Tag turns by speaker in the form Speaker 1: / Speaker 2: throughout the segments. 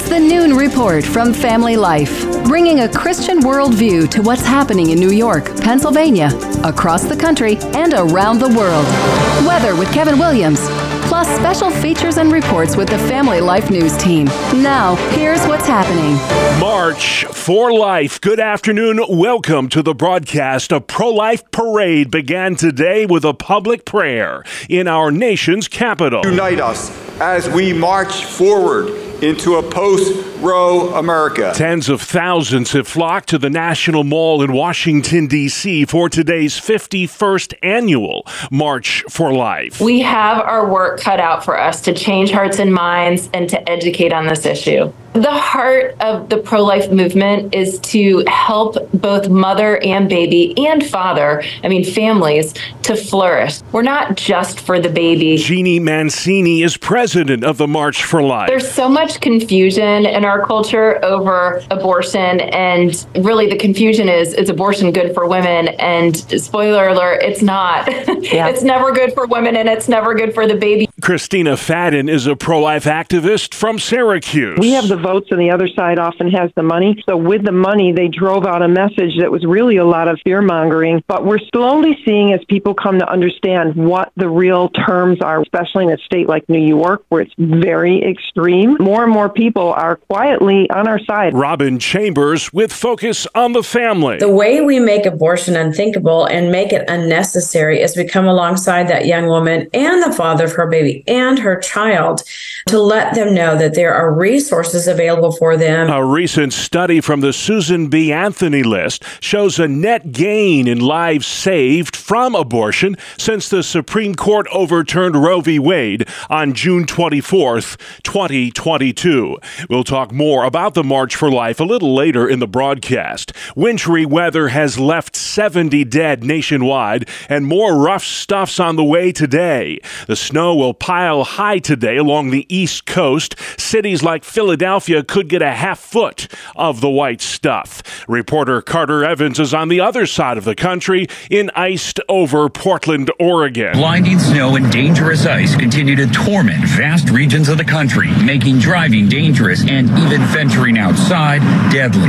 Speaker 1: It's the Noon Report from Family Life, bringing a Christian worldview to what's happening in New York, Pennsylvania, across the country, and around the world. Weather with Kevin Williams, plus special features and reports with the Family Life News team. Now, here's what's happening.
Speaker 2: March for Life. Good afternoon. Welcome to the broadcast. A pro life parade began today with a public prayer in our nation's capital.
Speaker 3: Unite us as we march forward into a post Roe America.
Speaker 2: Tens of thousands have flocked to the National Mall in Washington, D.C. for today's 51st annual March for Life.
Speaker 4: We have our work cut out for us to change hearts and minds and to educate on this issue. The heart of the pro life movement is to help both mother and baby and father, I mean, families, to flourish. We're not just for the baby.
Speaker 2: Jeanne Mancini is president of the March for Life.
Speaker 4: There's so much confusion in our culture over abortion, and really the confusion is is abortion good for women? And spoiler alert, it's not. Yeah. it's never good for women and it's never good for the baby.
Speaker 2: Christina Fadden is a pro life activist from Syracuse.
Speaker 5: We have the votes, and the other side often has the money. So, with the money, they drove out a message that was really a lot of fear mongering. But we're slowly seeing as people come to understand what the real terms are, especially in a state like New York, where it's very extreme. More and more people are quietly on our side.
Speaker 2: Robyn Chambers with Focus on the Family.
Speaker 6: The way we make abortion unthinkable and make it unnecessary is we come alongside that young woman and the father of her baby and her child to let them know that there are resources available for them.
Speaker 2: A recent study from the Susan B. Anthony list shows a net gain in lives saved from abortion since the Supreme Court overturned Roe v. Wade on June 24th, 2022. We'll talk more about the March for Life a little later in the broadcast. Wintry weather has left 70 dead nationwide and more rough stuff's on the way today. The snow will pile high today along the east coast. Cities like Philadelphia could get a half foot of the white stuff. Reporter Carter Evans is on the other side of the country in iced over Portland, Oregon.
Speaker 7: Blinding snow and dangerous ice continue to torment vast regions of the country, making driving dangerous and even venturing outside deadly.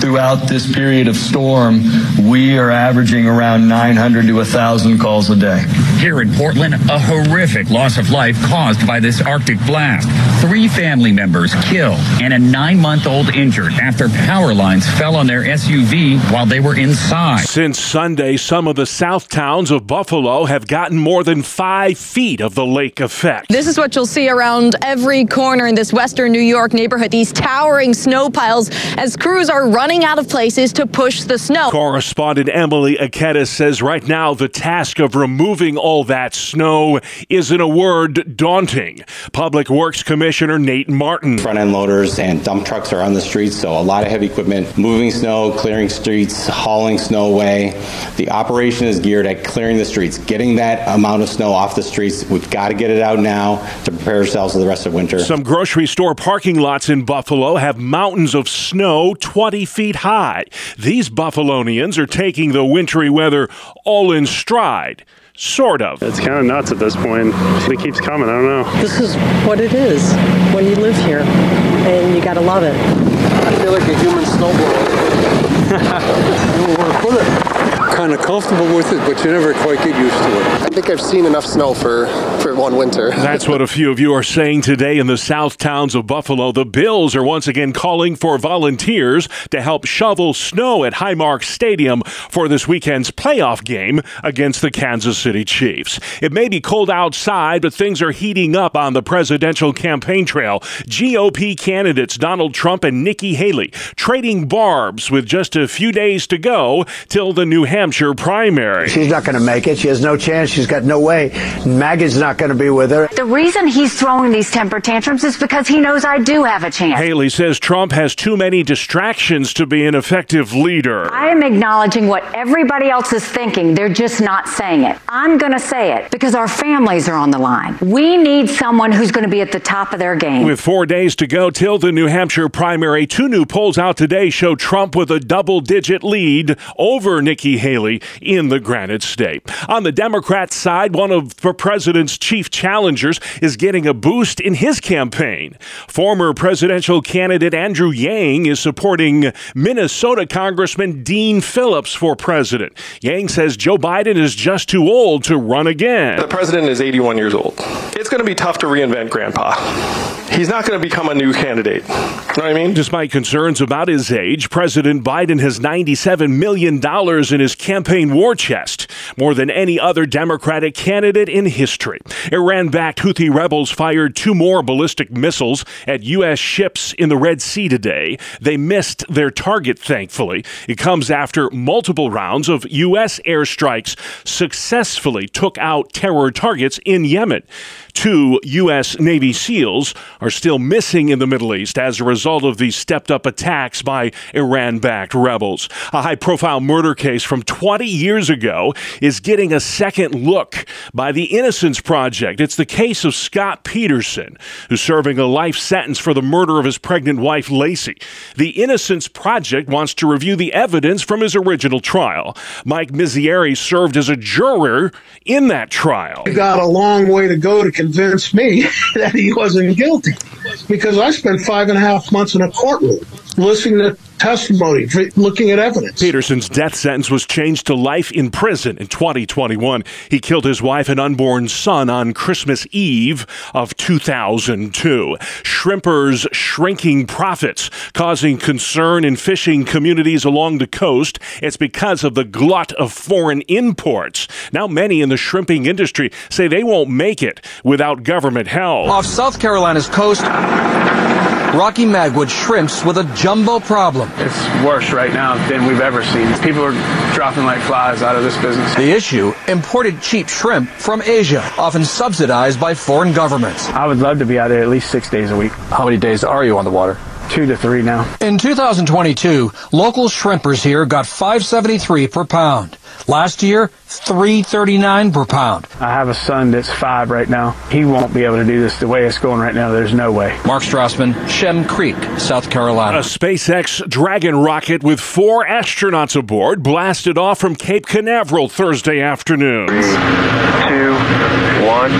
Speaker 8: Throughout this period of storm, we are averaging around 900 to 1,000 calls a day.
Speaker 7: Here in Portland, a horrific loss of life caused by this Arctic blast. Three family members killed and a nine month old injured after power lines fell on their SUV while they were inside.
Speaker 2: Since Sunday, some of the south towns of Buffalo have gotten more than five feet of the lake effect.
Speaker 9: This is what you'll see around every corner in this western New York neighborhood these towering snow piles as crews are running out of places to push the snow.
Speaker 2: Correspondent Emily Aketa says right now the task of removing all that snow is, in a word, daunting. Public Works Commissioner Nate Marton.
Speaker 10: Front end loaders and dump trucks are on the streets, so a lot of heavy equipment moving snow, clearing streets, hauling snow away. The operation is geared at clearing the streets, getting that amount of snow off the streets. We've got to get it out now to prepare ourselves for the rest of winter.
Speaker 2: Some grocery store parking lots in Buffalo have mountains of snow 20 feet high. These Buffalonians are taking the wintry weather all in stride. Sort of.
Speaker 11: It's kind of nuts at this point. It keeps coming. I don't know.
Speaker 12: This is what it is when you live here, and you got to love it.
Speaker 13: I feel like a human snowblower. I don't know where to put it kind of comfortable with it, but you never quite get used to it.
Speaker 14: I think I've seen enough snow for, for one winter.
Speaker 2: That's what a few of you are saying today in the south towns of Buffalo. The Bills are once again calling for volunteers to help shovel snow at Highmark Stadium for this weekend's playoff game against the Kansas City Chiefs. It may be cold outside, but things are heating up on the presidential campaign trail. GOP candidates Donald Trump and Nikki Haley trading barbs with just a few days to go till the New Hampshire Hampshire primary.
Speaker 15: She's not going to make it. She has no chance. She's got no way. MAGA's not going to be with her.
Speaker 16: The reason he's throwing these temper tantrums is because he knows I do have a chance.
Speaker 2: Haley says Trump has too many distractions to be an effective leader.
Speaker 16: I am acknowledging what everybody else is thinking. They're just not saying it. I'm going to say it because our families are on the line. We need someone who's going to be at the top of their game.
Speaker 2: With four days to go till the New Hampshire primary, two new polls out today show Trump with a double digit lead over Nikki Haley. Haley in the Granite State. On the Democrat side, one of the president's chief challengers is getting a boost in his campaign. Former presidential candidate Andrew Yang is supporting Minnesota Congressman Dean Phillips for president. Yang says Joe Biden is just too old to run again.
Speaker 17: The president is 81 years old. It's going to be tough to reinvent grandpa. He's not going to become a new candidate. You know what I mean?
Speaker 2: Despite concerns about his age, President Biden has $97 million in his campaign war chest, more than any other Democratic candidate in history. Iran backed Houthi rebels fired two more ballistic missiles at U.S. ships in the Red Sea today. They missed their target, thankfully. It comes after multiple rounds of U.S. airstrikes successfully took out terror targets in Yemen. Two U.S. Navy SEALs are still missing in the Middle East as a result of these stepped up attacks by Iran backed rebels. A high profile murder case from 20 years ago is getting a second look by the Innocence Project. It's the case of Scott Peterson, who's serving a life sentence for the murder of his pregnant wife, Laci. The Innocence Project wants to review the evidence from his original trial. Mike Mizieri served as a juror in that trial.
Speaker 18: You got a long way to go to convince me that he wasn't guilty because I spent five and a half months in a courtroom listening to testimony, looking at evidence.
Speaker 2: Peterson's death sentence was changed to life in prison in 2021. He killed his wife and unborn son on Christmas Eve of 2002. Shrimpers' shrinking profits causing concern in fishing communities along the coast. It's because of the glut of foreign imports. Now, many in the shrimping industry say they won't make it without government help.
Speaker 19: Off South Carolina's coast, Rocky Magwood shrimps with a jumbo problem.
Speaker 20: It's worse right now than we've ever seen. People are dropping like flies out of this business.
Speaker 19: The issue imported cheap shrimp from Asia, often subsidized by foreign governments.
Speaker 20: I would love to be out there at least six days a week.
Speaker 19: How many days are you on the water?
Speaker 20: Two to three now.
Speaker 19: In 2022, local shrimpers here got 573 per pound. Last year, 339 per pound.
Speaker 20: I have a son that's five right now. He won't be able to do this the way it's going right now. There's no way.
Speaker 19: Mark Strassman, Shem Creek, South Carolina.
Speaker 2: A SpaceX Dragon rocket with four astronauts aboard blasted off from Cape Canaveral Thursday afternoon.
Speaker 21: Three, two, one,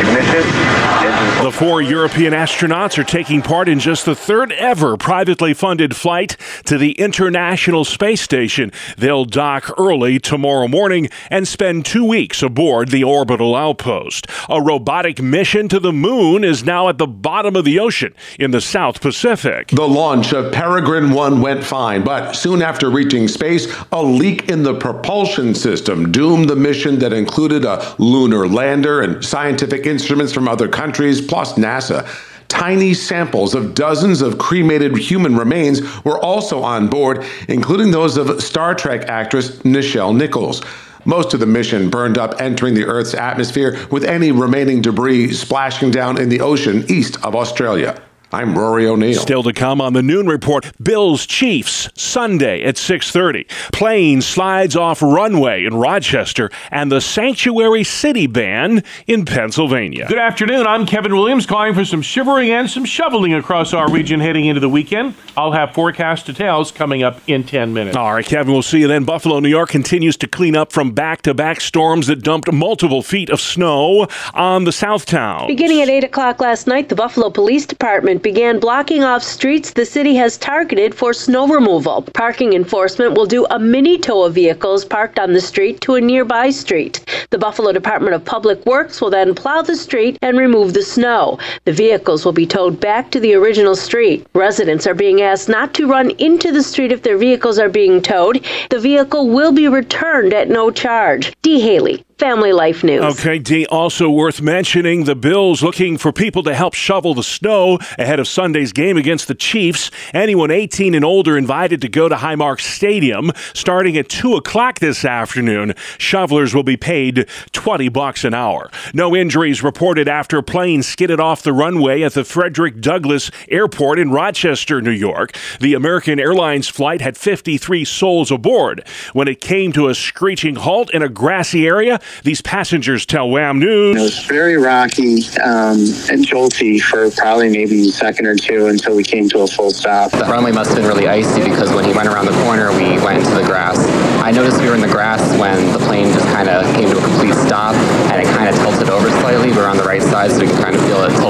Speaker 21: ignition.
Speaker 2: The four European astronauts are taking part in just the third ever privately funded flight to the International Space Station. They'll dock early tomorrow morning and spend two weeks aboard the orbital outpost. A robotic mission to the moon is now at the bottom of the ocean in the South Pacific.
Speaker 22: The launch of Peregrine 1 went fine, but soon after reaching space, a leak in the propulsion system doomed the mission that included a lunar lander and scientific instruments from other countries, plus NASA. Tiny samples of dozens of cremated human remains were also on board, including those of Star Trek actress Nichelle Nichols. Most of the mission burned up entering the Earth's atmosphere, with any remaining debris splashing down in the ocean east of Australia. I'm Rory O'Neill.
Speaker 2: Still to come on the noon report, Bills Chiefs Sunday at 6:30. Plane slides off runway in Rochester and the Sanctuary City ban in Pennsylvania.
Speaker 23: Good afternoon. I'm Kevin Williams calling for some shivering and some shoveling across our region heading into the weekend. I'll have forecast details coming up in 10 minutes.
Speaker 2: All right, Kevin, we'll see you then. Buffalo, New York continues to clean up from back-to-back storms that dumped multiple feet of snow on the south town.
Speaker 24: Beginning at 8 o'clock last night, the Buffalo Police Department began blocking off streets the city has targeted for snow removal. Parking enforcement will do a mini tow of vehicles parked on the street to a nearby street. The Buffalo Department of Public Works will then plow the street and remove the snow. The vehicles will be towed back to the original street. Residents are being asked not to run into the street if their vehicles are being towed. The vehicle will be returned at no charge. D. Haley, Family Life News.
Speaker 2: Okay, D. Also worth mentioning the Bills looking for people to help shovel the snow ahead of Sunday's game against the Chiefs. Anyone 18 and older invited to go to Highmark Stadium starting at 2 o'clock this afternoon. Shovelers will be paid 20 bucks an hour. No injuries reported after plane skidded off the runway at the Frederick Douglass Airport in Rochester, New York. The American Airlines flight had 53 souls aboard. When it came to a screeching halt in a grassy area, These passengers tell WHAM News.
Speaker 25: It was very rocky um, and jolty for probably maybe a second or two until we came to a full stop.
Speaker 26: The runway must have been really icy because when he went around the corner, we went into the grass. I noticed we were in the grass when the plane just kind of came to a complete stop and it kind of tilted over slightly. We were on the right side, so we could kind of feel it tilt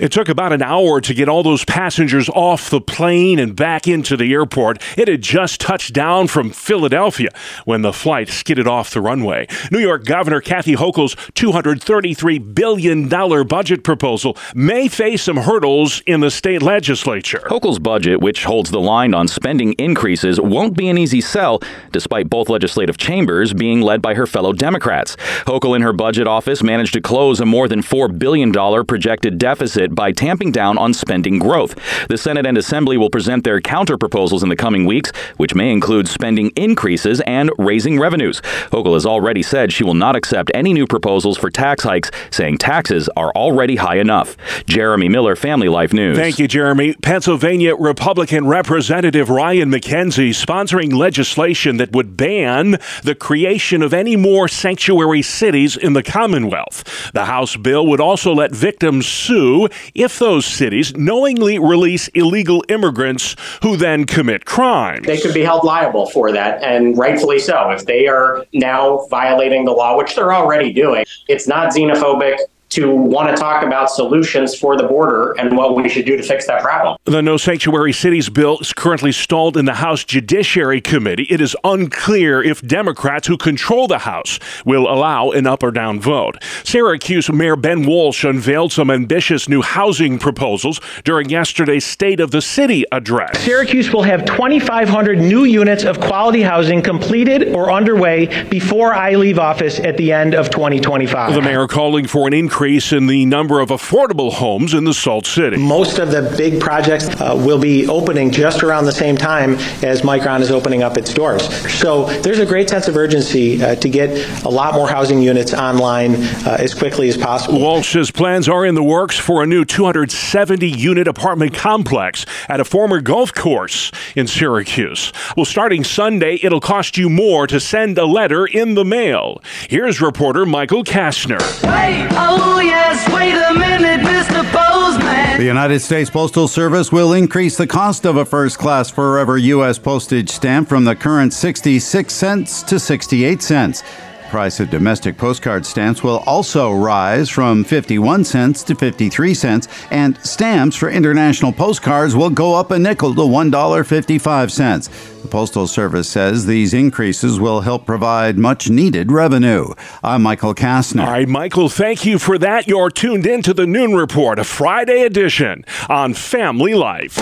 Speaker 2: It took about an hour to get all those passengers off the plane and back into the airport. It had just touched down from Philadelphia when the flight skidded off the runway. New York Governor Kathy Hochul's $233 billion budget proposal may face some hurdles in the state legislature.
Speaker 27: Hochul's budget, which holds the line on spending increases, won't be an easy sell, despite both legislative chambers being led by her fellow Democrats. Hochul in her budget office managed to close a more than $4 billion projected deficit by tamping down on spending growth. The Senate and Assembly will present their counter proposals in the coming weeks, which may include spending increases and raising revenues. Hochul has already said she will not accept any new proposals for tax hikes, saying taxes are already high enough. Jeremy Miller, Family Life News.
Speaker 2: Thank you, Jeremy. Pennsylvania Republican Representative Ryan Mackenzie sponsoring legislation that would ban the creation of any more sanctuary cities in the Commonwealth. The House bill would also let victims sue if those cities knowingly release illegal immigrants who then commit crimes.
Speaker 28: They could be held liable for that, and rightfully so. If they are now violating the law, which they're already doing, it's not xenophobic to want to talk about solutions for the border and what we should do to fix that problem.
Speaker 2: The No Sanctuary Cities bill is currently stalled in the House Judiciary Committee. It is unclear if Democrats who control the House will allow an up or down vote. Syracuse Mayor Ben Walsh unveiled some ambitious new housing proposals during yesterday's State of the City address.
Speaker 29: Syracuse will have 2,500 new units of quality housing completed or underway before I leave office at the end of 2025.
Speaker 2: The mayor calling for an increase in the number of affordable homes in the Salt City.
Speaker 29: Most of the big projects uh, will be opening just around the same time as Micron is opening up its doors. So there's a great sense of urgency uh, to get a lot more housing units online uh, as quickly as possible.
Speaker 2: Walsh's plans are in the works for a new 270 unit apartment complex at a former golf course in Syracuse. Well, starting Sunday, it'll cost you more to send a letter in the mail. Here's reporter Michael Kastner.
Speaker 30: Wait, oh Oh, yes, wait a minute, Mr.
Speaker 31: The United States Postal Service will increase the cost of a first class Forever U.S. postage stamp from the current 66 cents to 68 cents. Price of domestic postcard stamps will also rise from 51 cents to 53 cents, and stamps for international postcards will go up a nickel to $1.55. The Postal Service says these increases will help provide much needed revenue. I'm Michael Kastner.
Speaker 2: All right, Michael, thank you for that. You're tuned in to the Noon Report, a Friday edition on Family Life.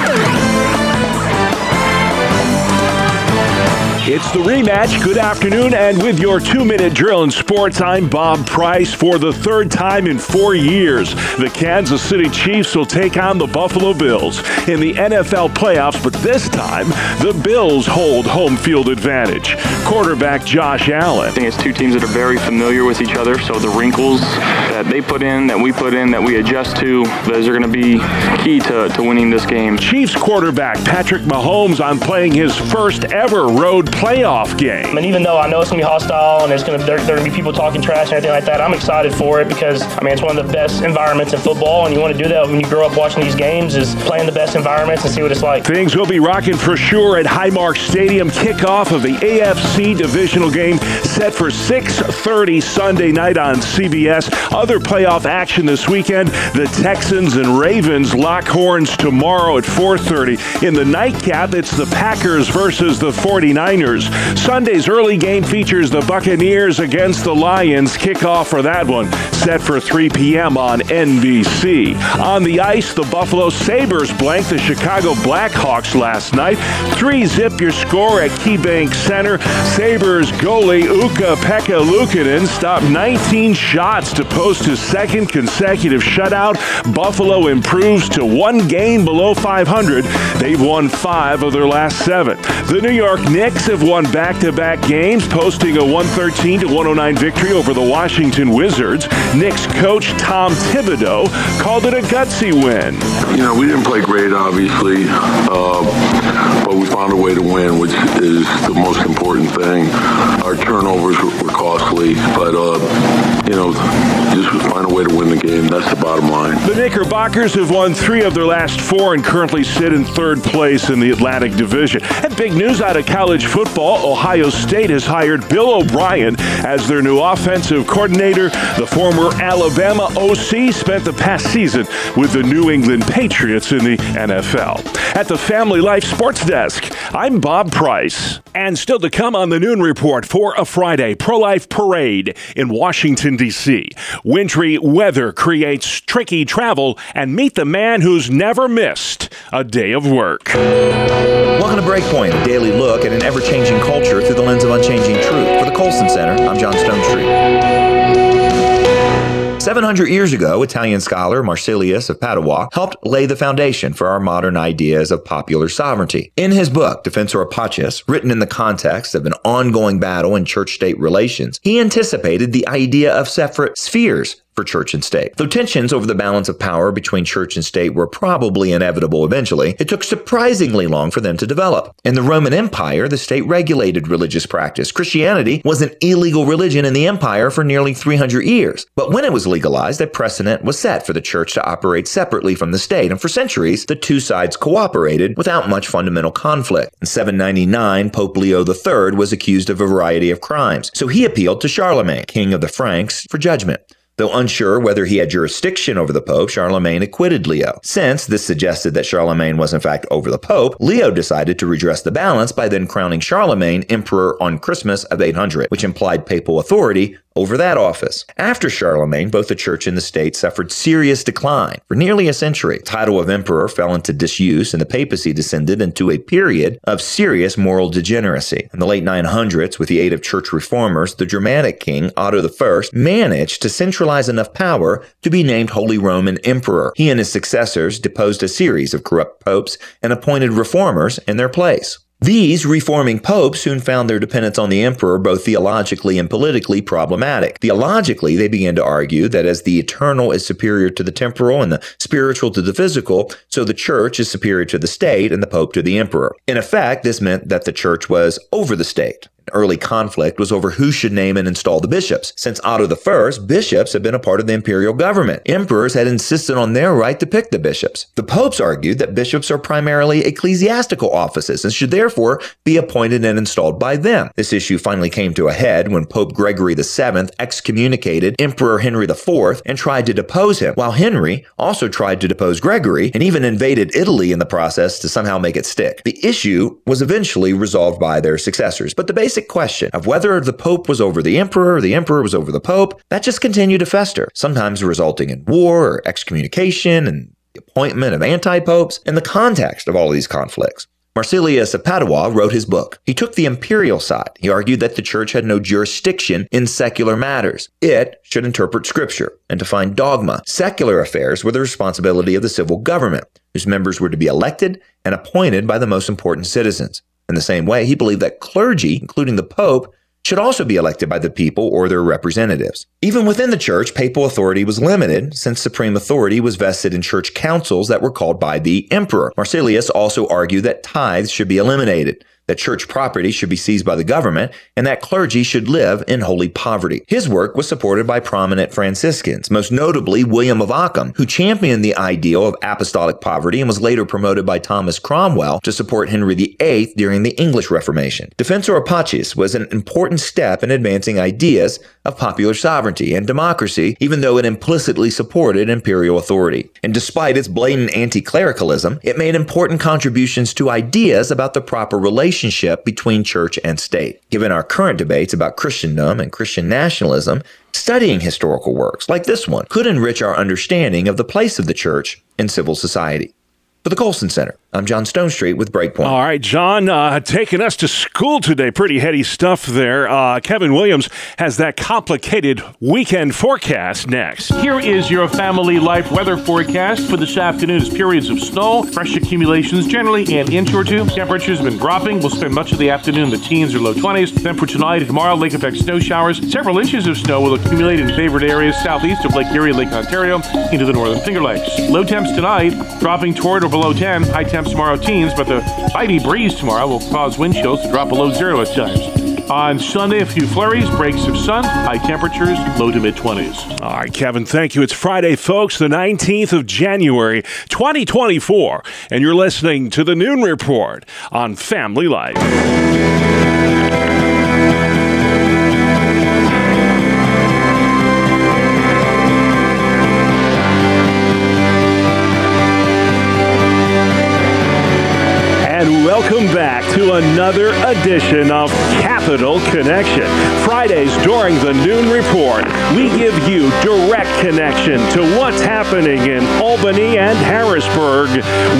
Speaker 2: It's the rematch. Good afternoon, and with your two minute drill in sports, I'm Bob Price. For the third time in four years, the Kansas City Chiefs will take on the Buffalo Bills in the NFL playoffs, but this time, the Bills hold home field advantage. Quarterback Josh Allen.
Speaker 32: I think it's two teams that are very familiar with each other, so the wrinkles that they put in, that we put in, that we adjust to, those are going to be key to, to winning this game.
Speaker 2: Chiefs quarterback Patrick Mahomes on playing his first ever road playoff game.
Speaker 33: And even though I know it's gonna be hostile and there's gonna there, there gonna be people talking trash and everything like that, I'm excited for it because I mean it's one of the best environments in football, and you want to do that when you grow up watching these games is playing in the best environments and see what it's like.
Speaker 2: Things will be rocking for sure at Highmark Stadium. Kickoff of the AFC divisional game set for 6:30 Sunday night on CBS. Other playoff action this weekend: the Texans and Ravens lock horns tomorrow at 4:30. In the nightcap, it's the Packers versus the 49ers. Sunday's early game features the Buccaneers against the Lions. Kickoff for that one set for 3 p.m. on NBC. On the ice, the Buffalo Sabres blanked the Chicago Blackhawks last night. Three zip your score at KeyBank Center. Sabres goalie Ukko-Pekka Luukkonen stopped 19 shots to post his second consecutive shutout. Buffalo improves to one game below 500. They've won five of their last seven. The New York Knicks have have won back-to-back games, posting a 113 to 109 victory over the Washington Wizards. Knicks coach Tom Thibodeau called it a gutsy win.
Speaker 34: You know, we didn't play great, obviously, uh, but we found a way to win, which is the most important thing. Our turnovers were costly, but uh, you know, just find a way to win the game. That's the bottom line.
Speaker 2: The Knickerbockers have won three of their last four and currently sit in third place in the Atlantic Division. And big news out of college football Ohio State has hired Bill O'Brien as their new offensive coordinator. The former Alabama OC spent the past season with the New England Patriots in the NFL. At the Family Life Sports Desk, I'm Bob Price. And still to come on the Noon Report for a Friday pro life parade in Washington, D.C. Wintry weather creates tricky travel, and meet the man who's never missed a day of work.
Speaker 35: Welcome to Breakpoint, a daily look at an ever changing culture through the lens of unchanging truth. For the Colson Center, I'm John Stonestreet. 700 years ago, Italian scholar Marsilius of Padua helped lay the foundation for our modern ideas of popular sovereignty. In his book, Defensor Pacis, written in the context of an ongoing battle in church state relations, he anticipated the idea of separate spheres for church and state. Though tensions over the balance of power between church and state were probably inevitable eventually, it took surprisingly long for them to develop. In the Roman Empire, the state regulated religious practice. Christianity was an illegal religion in the empire for nearly 300 years. But when it was legalized, a precedent was set for the church to operate separately from the state, and for centuries, the two sides cooperated without much fundamental conflict. In 799, Pope Leo III was accused of a variety of crimes, so he appealed to Charlemagne, king of the Franks, for judgment. Though unsure whether he had jurisdiction over the Pope, Charlemagne acquitted Leo. Since this suggested that Charlemagne was in fact over the Pope, Leo decided to redress the balance by then crowning Charlemagne emperor on Christmas of 800, which implied papal authority over that office. After Charlemagne, both the church and the state suffered serious decline. For nearly a century, the title of emperor fell into disuse and the papacy descended into a period of serious moral degeneracy. In the late 900s, with the aid of church reformers, the Germanic king Otto I managed to centralize enough power to be named Holy Roman Emperor. He and his successors deposed a series of corrupt popes and appointed reformers in their place. These reforming popes soon found their dependence on the emperor both theologically and politically problematic. Theologically, they began to argue that as the eternal is superior to the temporal and the spiritual to the physical, so the church is superior to the state and the pope to the emperor. In effect, this meant that the church was over the state early conflict was over who should name and install the bishops. Since Otto I, bishops had been a part of the imperial government. Emperors had insisted on their right to pick the bishops. The popes argued that bishops are primarily ecclesiastical offices and should therefore be appointed and installed by them. This issue finally came to a head when Pope Gregory VII excommunicated Emperor Henry IV and tried to depose him, while Henry also tried to depose Gregory and even invaded Italy in the process to somehow make it stick. The issue was eventually resolved by their successors, but the basic basic question of whether the Pope was over the Emperor or the Emperor was over the Pope, that just continued to fester, sometimes resulting in war or excommunication and the appointment of anti popes in the context of all of these conflicts. Marsilius of Padua wrote his book. He took the imperial side. He argued that the church had no jurisdiction in secular matters. It should interpret scripture and define dogma. Secular affairs were the responsibility of the civil government, whose members were to be elected and appointed by the most important citizens. In the same way, he believed that clergy, including the Pope, should also be elected by the people or their representatives. Even within the church, papal authority was limited since supreme authority was vested in church councils that were called by the emperor. Marsilius also argued that tithes should be eliminated that church property should be seized by the government, and that clergy should live in holy poverty. His work was supported by prominent Franciscans, most notably William of Ockham, who championed the ideal of apostolic poverty and was later promoted by Thomas Cromwell to support Henry VIII during the English Reformation. Defensor Pacis was an important step in advancing ideas of popular sovereignty and democracy, even though it implicitly supported imperial authority. And despite its blatant anti-clericalism, it made important contributions to ideas about the proper relationship relationship between church and state. Given our current debates about Christendom and Christian nationalism, studying historical works like this one could enrich our understanding of the place of the church in civil society. For the Colson Center, I'm John Stonestreet with Breakpoint.
Speaker 2: All right, John, uh, taking us to school today. Pretty heady stuff there. Uh, Kevin Williams has that complicated weekend forecast next.
Speaker 23: Here is your family life weather forecast for this afternoon. It's periods of snow, fresh accumulations generally an inch or two. Temperatures have been dropping. We'll spend much of the afternoon in the teens or low 20s. Then for tonight and tomorrow, lake effect snow showers. Several inches of snow will accumulate in favored areas southeast of Lake Erie, Lake Ontario, into the northern Finger Lakes. Low temps tonight, dropping toward or below 10. High temps tomorrow, teens, but the mighty breeze tomorrow will cause wind chills to drop below zero at times. On Sunday, a few flurries, breaks of sun, high temperatures, low to mid 20s.
Speaker 2: All right, Kevin, thank you. It's Friday, folks, the 19th of January, 2024, and you're listening to the Noon Report on Family Life. And welcome back to another edition of Capital Connection. Fridays during the noon report, we give you direct connection to what's happening in Albany and Harrisburg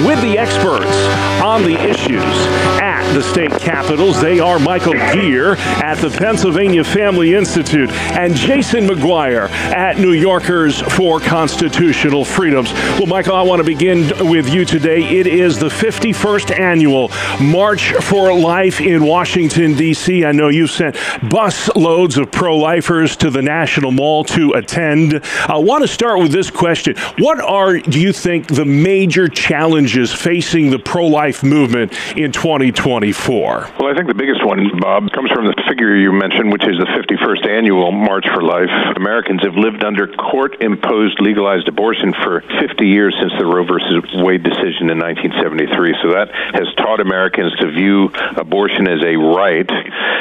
Speaker 2: with the experts on the issues at the state capitals. They are Michael Geer at the Pennsylvania Family Institute and Jason McGuire at New Yorkers for Constitutional Freedoms. Well, Michael, I want to begin with you today. It is the 51st annual March for Life in Washington, D.C. I know you've sent bus loads of pro lifers to the National Mall to attend. I want to start with this question What are, do you think, the major challenges facing the pro life movement in 2024?
Speaker 36: Well, I think the biggest one, Bob, comes from the figure you mentioned, which is the 51st annual March for Life. Americans have lived under court imposed legalized abortion for 50 years since the Roe versus Wade decision in 1973. So that has taught Americans to view abortion as a right.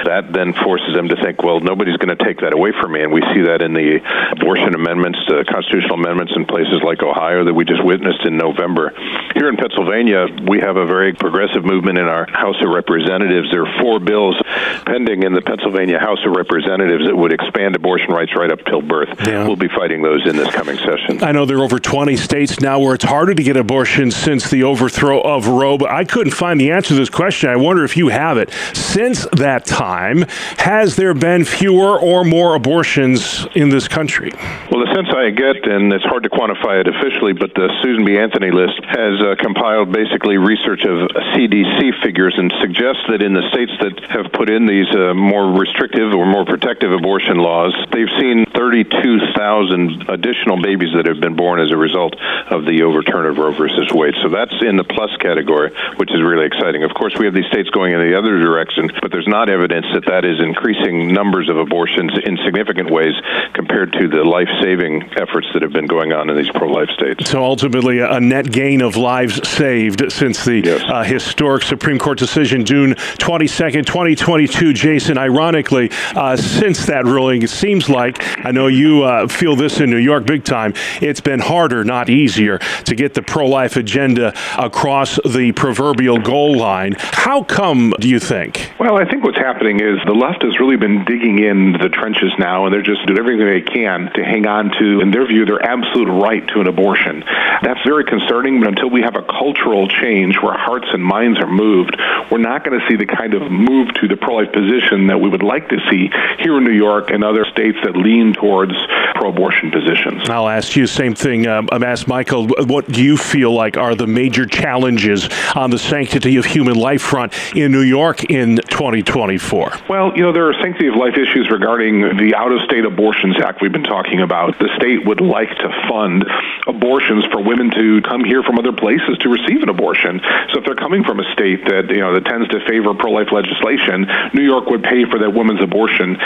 Speaker 36: That then forces them to think, well, nobody's going to take that away from me. And we see that in the abortion amendments, uh, constitutional amendments in places like Ohio that we just witnessed in November. Here in Pennsylvania, we have a very progressive movement in our House of Representatives. There are four bills pending in the Pennsylvania House of Representatives that would expand abortion rights right up till birth.
Speaker 2: Yeah.
Speaker 36: We'll be fighting those in this coming session.
Speaker 2: I know there are over 20 states now where it's harder to get abortions since the overthrow of Roe, but I couldn't find the answer to this question. I wonder if you have it. Since that time, has there been fewer or more abortions in this country?
Speaker 36: Well, the sense I get, and it's hard to quantify it officially, but the Susan B. Anthony list has uh, compiled basically research of CDC figures and suggests that in the states that have put in these uh, more restrictive or more protective abortion laws, they've seen 32,000 additional babies that have been born as a result of the overturn of Roe versus Wade. So that's in the plus category, which is really exciting. Of course, we have these states going in the other direction, but there's not evidence that that is increasing numbers of abortions in significant ways compared to the life-saving efforts that have been going on in these pro-life states.
Speaker 2: So ultimately, a net gain of lives saved since the yes. uh, historic Supreme Court decision, June 22nd, 2022. Jason, ironically, uh, since that ruling, it seems like, I know you uh, feel this in New York big time, it's been harder, not easier, to get the pro life agenda across the proverbial goal line. How come, do you think?
Speaker 36: Well, I think what's happening is the left has really been digging in the trenches now, and they're just doing everything they can to hang on to, in their view, their absolute right to an abortion. That's very concerning, but until we have a cultural change where hearts and minds are moved, we're not going to see the kind of move to the pro-life position that we would like to see here in New York and other states that lean towards pro-abortion positions.
Speaker 2: I'll ask you the same thing. Um, I'm asked Michael, what do you feel like are the major challenges on the sanctity of human life front in New York in 2024?
Speaker 36: Well, you know, there are sanctity of life issues regarding the out-of-state abortions act we've been talking about. The state would like to fund abortions for women to come here from other places to receive an abortion. So if they're coming from a state that you know that tends to favor pro-life legislation, New York would pay for that woman's abortion.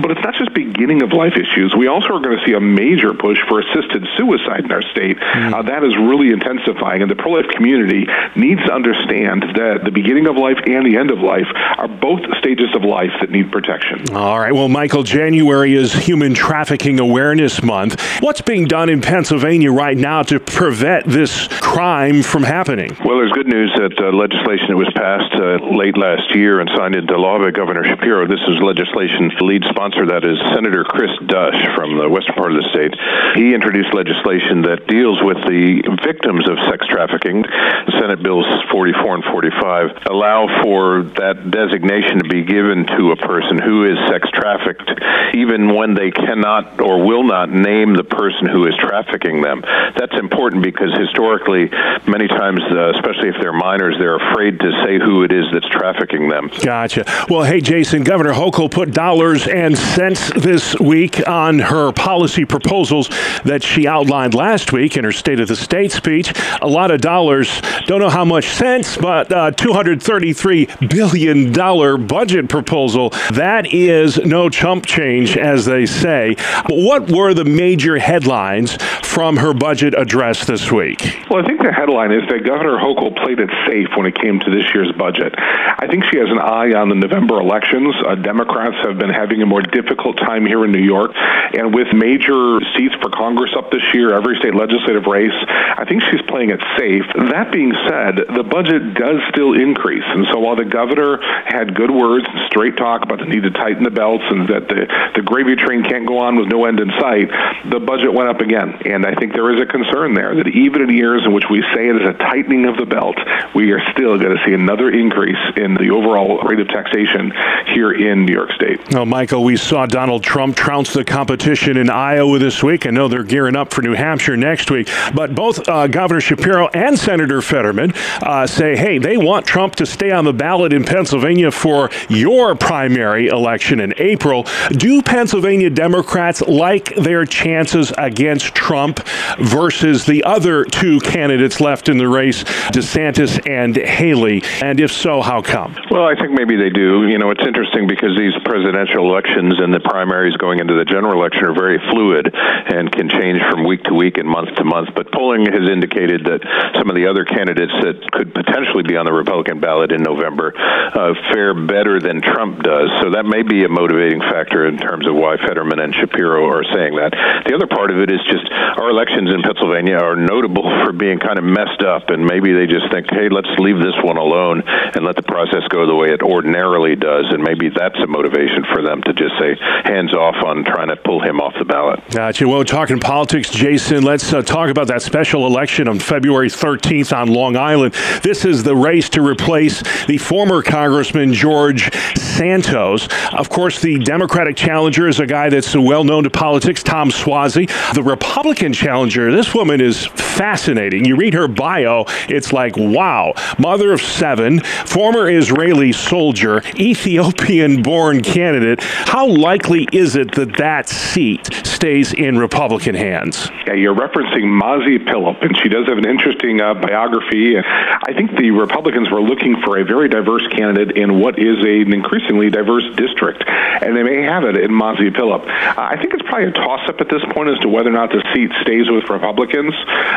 Speaker 36: But it's not just beginning of life issues. We also are going to see a major push for assisted suicide in our state. Mm. Uh, that is really intensifying, and the pro-life community needs to understand that the beginning of life and the end of life are both stages of life that need protection.
Speaker 2: All right. Well, Michael, January is Human Trafficking Awareness Month. What's being done in Pennsylvania right now to prevent this crime? crime from happening.
Speaker 36: Well, there's good news that uh, legislation that was passed uh, late last year and signed into law by Governor Shapiro. This is legislation. The lead sponsor that is Senator Cris Dush from the western part of the state. He introduced legislation that deals with the victims of sex trafficking. Senate bills 44 and 45 allow for that designation to be given to a person who is sex trafficked, even when they cannot or will not name the person who is trafficking them. That's important because historically, many times, uh, especially if they're minors, they're afraid to say who it is that's trafficking them.
Speaker 2: Gotcha. Well, hey, Jason, Governor Hochul put dollars and cents this week on her policy proposals that she outlined last week in her State of the State speech. A lot of dollars. Don't know how much cents, but uh, $233 billion budget proposal. That is no chump change, as they say. What were the major headlines from her budget address this week?
Speaker 36: Well, I think the headline is that Governor Hochul played it safe when it came to this year's budget. I think she has an eye on the November elections. Uh, Democrats have been having a more difficult time here in New York, and with major seats for Congress up this year, every state legislative race, I think she's playing it safe. That being said, the budget does still increase, and so while the governor had good words and straight talk about the need to tighten the belts and that the the gravy train can't go on with no end in sight, the budget went up again, and I think there is a concern there that even in years in which we say it is a tightening of the belt, we are still going to see another increase in the overall rate of taxation here in New York State.
Speaker 2: Well, Michael, we saw Donald Trump trounce the competition in Iowa this week. I know they're gearing up for New Hampshire next week, but both uh, Governor Shapiro and Senator Fetterman uh, say, hey, they want Trump to stay on the ballot in Pennsylvania for your primary election in April. Do Pennsylvania Democrats like their chances against Trump versus the other two candidates left in the race, DeSantis and Haley? And if so, how come?
Speaker 36: Well, I think maybe they do. You know, it's interesting because these presidential elections and the primaries going into the general election are very fluid and can change from week to week and month to month. But polling has indicated that some of the other candidates that could potentially be on the Republican ballot in November uh, fare better than Trump does. So that may be a motivating factor in terms of why Fetterman and Shapiro are saying that. The other part of it is just our elections in Pennsylvania are notable for being kind of messed up, and maybe they just think, hey, let's leave this one alone and let the process go the way it ordinarily does, and maybe that's a motivation for them to just say hands off on trying to pull him off the ballot.
Speaker 2: Gotcha. Well, talking politics, Jason, let's uh, talk about that special election on February 13th on Long Island. This is the race to replace the former Congressman George Santos. Of course, the Democratic challenger is a guy that's well known to politics, Tom Suozzi. The Republican challenger, this woman is fascinating. You read her bio, it's like, wow. Mother of seven, former Israeli soldier, Ethiopian born candidate. How likely is it that that seat stays in Republican hands?
Speaker 36: Yeah, you're referencing Mazi Pilip, and she does have an interesting uh, biography. I think the Republicans were looking for a very diverse candidate in what is a, an increasingly diverse district, and they may have it in Mazi Pilip. I think it's probably a toss-up at this point as to whether or not the seat stays with Republicans.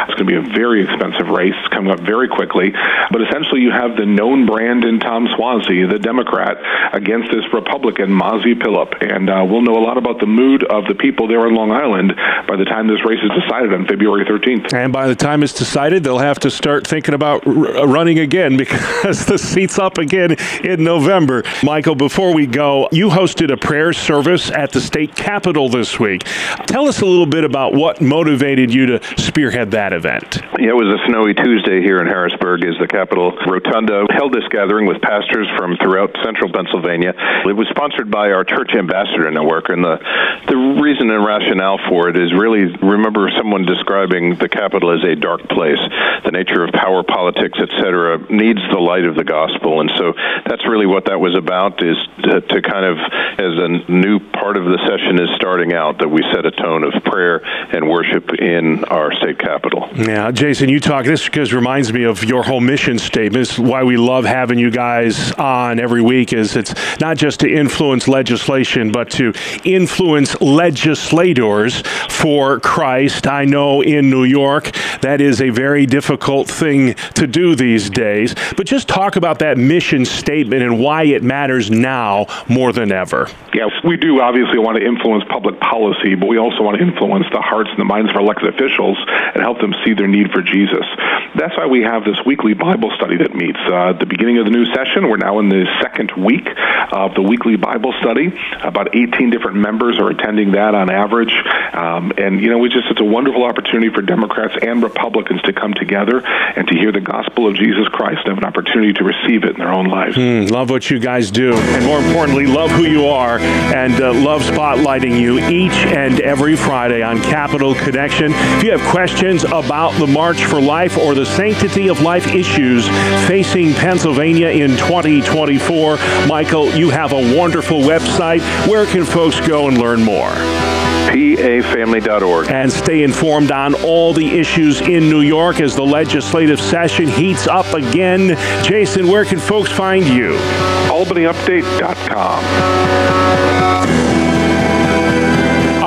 Speaker 36: It's going to be a very expensive race coming up very quickly, but essentially you have the known brand in Tom Suozzi, the Democrat, against this Republican, Mazi Pilip, and uh, we'll know a lot about the mood of the people there in Long Island by the time this race is decided on February 13th.
Speaker 2: And by the time it's decided, they'll have to start thinking about r- running again because the seat's up again in November. Michael, before we go, you hosted a prayer service at the state capitol this week. Tell us a little bit about what motivated you to spearhead that event.
Speaker 36: Yeah, it was a snowy Tuesday here in Harrisburg as the Capitol Rotunda held this gathering with pastors from throughout central Pennsylvania. It was sponsored by our church ambassador network, and the, the reason and rationale for it is really remember someone describing the Capitol as a dark place. The nature of power politics, etc., needs the light of the gospel, and so that's really what that was about. Is to, to kind of, as a new part of the session is starting out, that we set a tone of prayer and worship in our state capital.
Speaker 2: Yeah, Jason, you talk this because reminds me of your whole mission statement. It's why we love having you guys on every week. Is it's not just to influence legislation, but to influence legislators for Christ. I know in New York that is a very difficult thing to do these days. But just talk about that mission statement and why it matters now more than ever.
Speaker 36: Yeah, we do obviously want to influence public policy, but we also want to influence the hearts and the minds of our elected officials and help them see their need for Jesus. Jesus. That's why we have this weekly Bible study that meets uh, at the beginning of the new session. We're now in the second week of the weekly Bible study. About 18 different members are attending that on average. Um, and, you know, we just, it's a wonderful opportunity for Democrats and Republicans to come together and to hear the gospel of Jesus Christ and have an opportunity to receive it in their own lives.
Speaker 2: Mm, love what you guys do. And more importantly, love who you are and uh, love spotlighting you each and every Friday on Capital Connection. If you have questions about the March for Life or the sanctity of life issues facing Pennsylvania in 2024, Michael, you have a wonderful website. Where can folks go and learn more?
Speaker 36: pafamily.org.
Speaker 2: And stay informed on all the issues in New York as the legislative session heats up again. Jason, where can folks find you?
Speaker 36: AlbanyUpdate.com.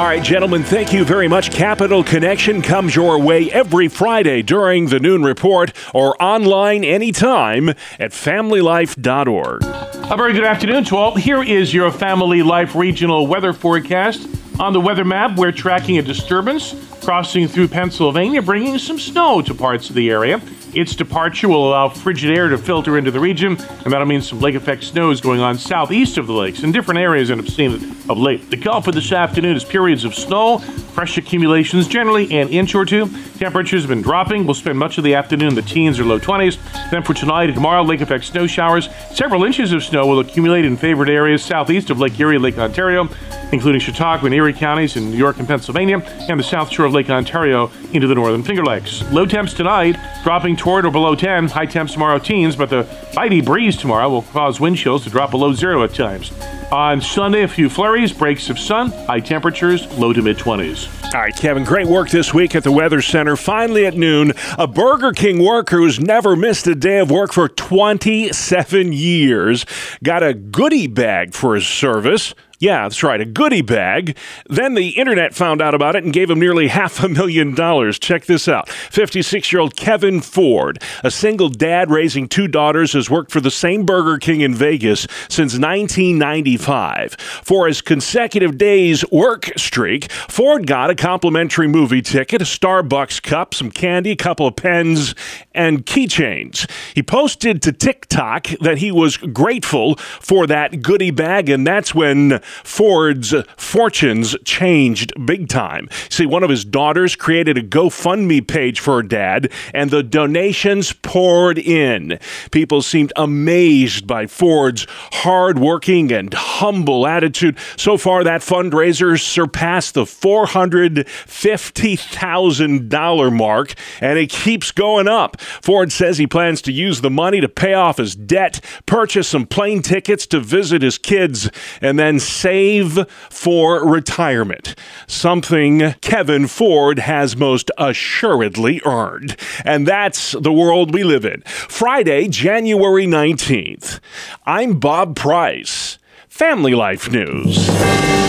Speaker 2: All right, gentlemen, thank you very much. Capital Connection comes your way every Friday during the noon report or online anytime at familylife.org.
Speaker 23: A very good afternoon to all. Here is your Family Life regional weather forecast. On the weather map, we're tracking a disturbance crossing through Pennsylvania, bringing some snow to parts of the area. Its departure will allow frigid air to filter into the region, and that'll mean some lake effect snows going on southeast of the lakes in different areas seeing it of late. The call for this afternoon is periods of snow, fresh accumulations, generally an inch or two. Temperatures have been dropping. We'll spend much of the afternoon in the teens or low 20s. Then for tonight and tomorrow, lake effect snow showers. Several inches of snow will accumulate in favored areas southeast of Lake Erie, Lake Ontario, including Chautauqua and Erie counties in New York and Pennsylvania, and the south shore of Lake Ontario into the northern Finger Lakes. Low temps tonight, dropping toward or below 10. High temps tomorrow, teens, but the mighty breeze tomorrow will cause wind chills to drop below zero at times. On Sunday, a few flurries, breaks of sun, high temperatures, low to mid 20s.
Speaker 2: All right, Kevin, great work this week at the Weather Center. Finally at noon, a Burger King worker who's never missed a day of work for 27 years got a goodie bag for his service. Yeah, that's right, a goodie bag. Then the internet found out about it and gave him nearly half a million dollars. Check this out 56 year old Kevin Ford, a single dad raising two daughters, has worked for the same Burger King in Vegas since 1995. For his consecutive days work streak, Ford got a complimentary movie ticket, a Starbucks cup, some candy, a couple of pens, and keychains. He posted to TikTok that he was grateful for that goodie bag, and that's when Ford's fortunes changed big time. See, one of his daughters created a GoFundMe page for her dad, and the donations poured in. People seemed amazed by Ford's hardworking and humble attitude. So far, that fundraiser surpassed the $450,000 mark, and it keeps going up. Ford says he plans to use the money to pay off his debt, purchase some plane tickets to visit his kids, and then save for retirement, something Kevin Ford has most assuredly earned. And that's the world we live in. Friday, January 19th. I'm Bob Price. Family Life News.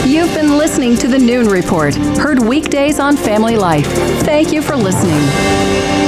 Speaker 37: You've been listening to the Noon Report, heard weekdays on Family Life. Thank you for listening.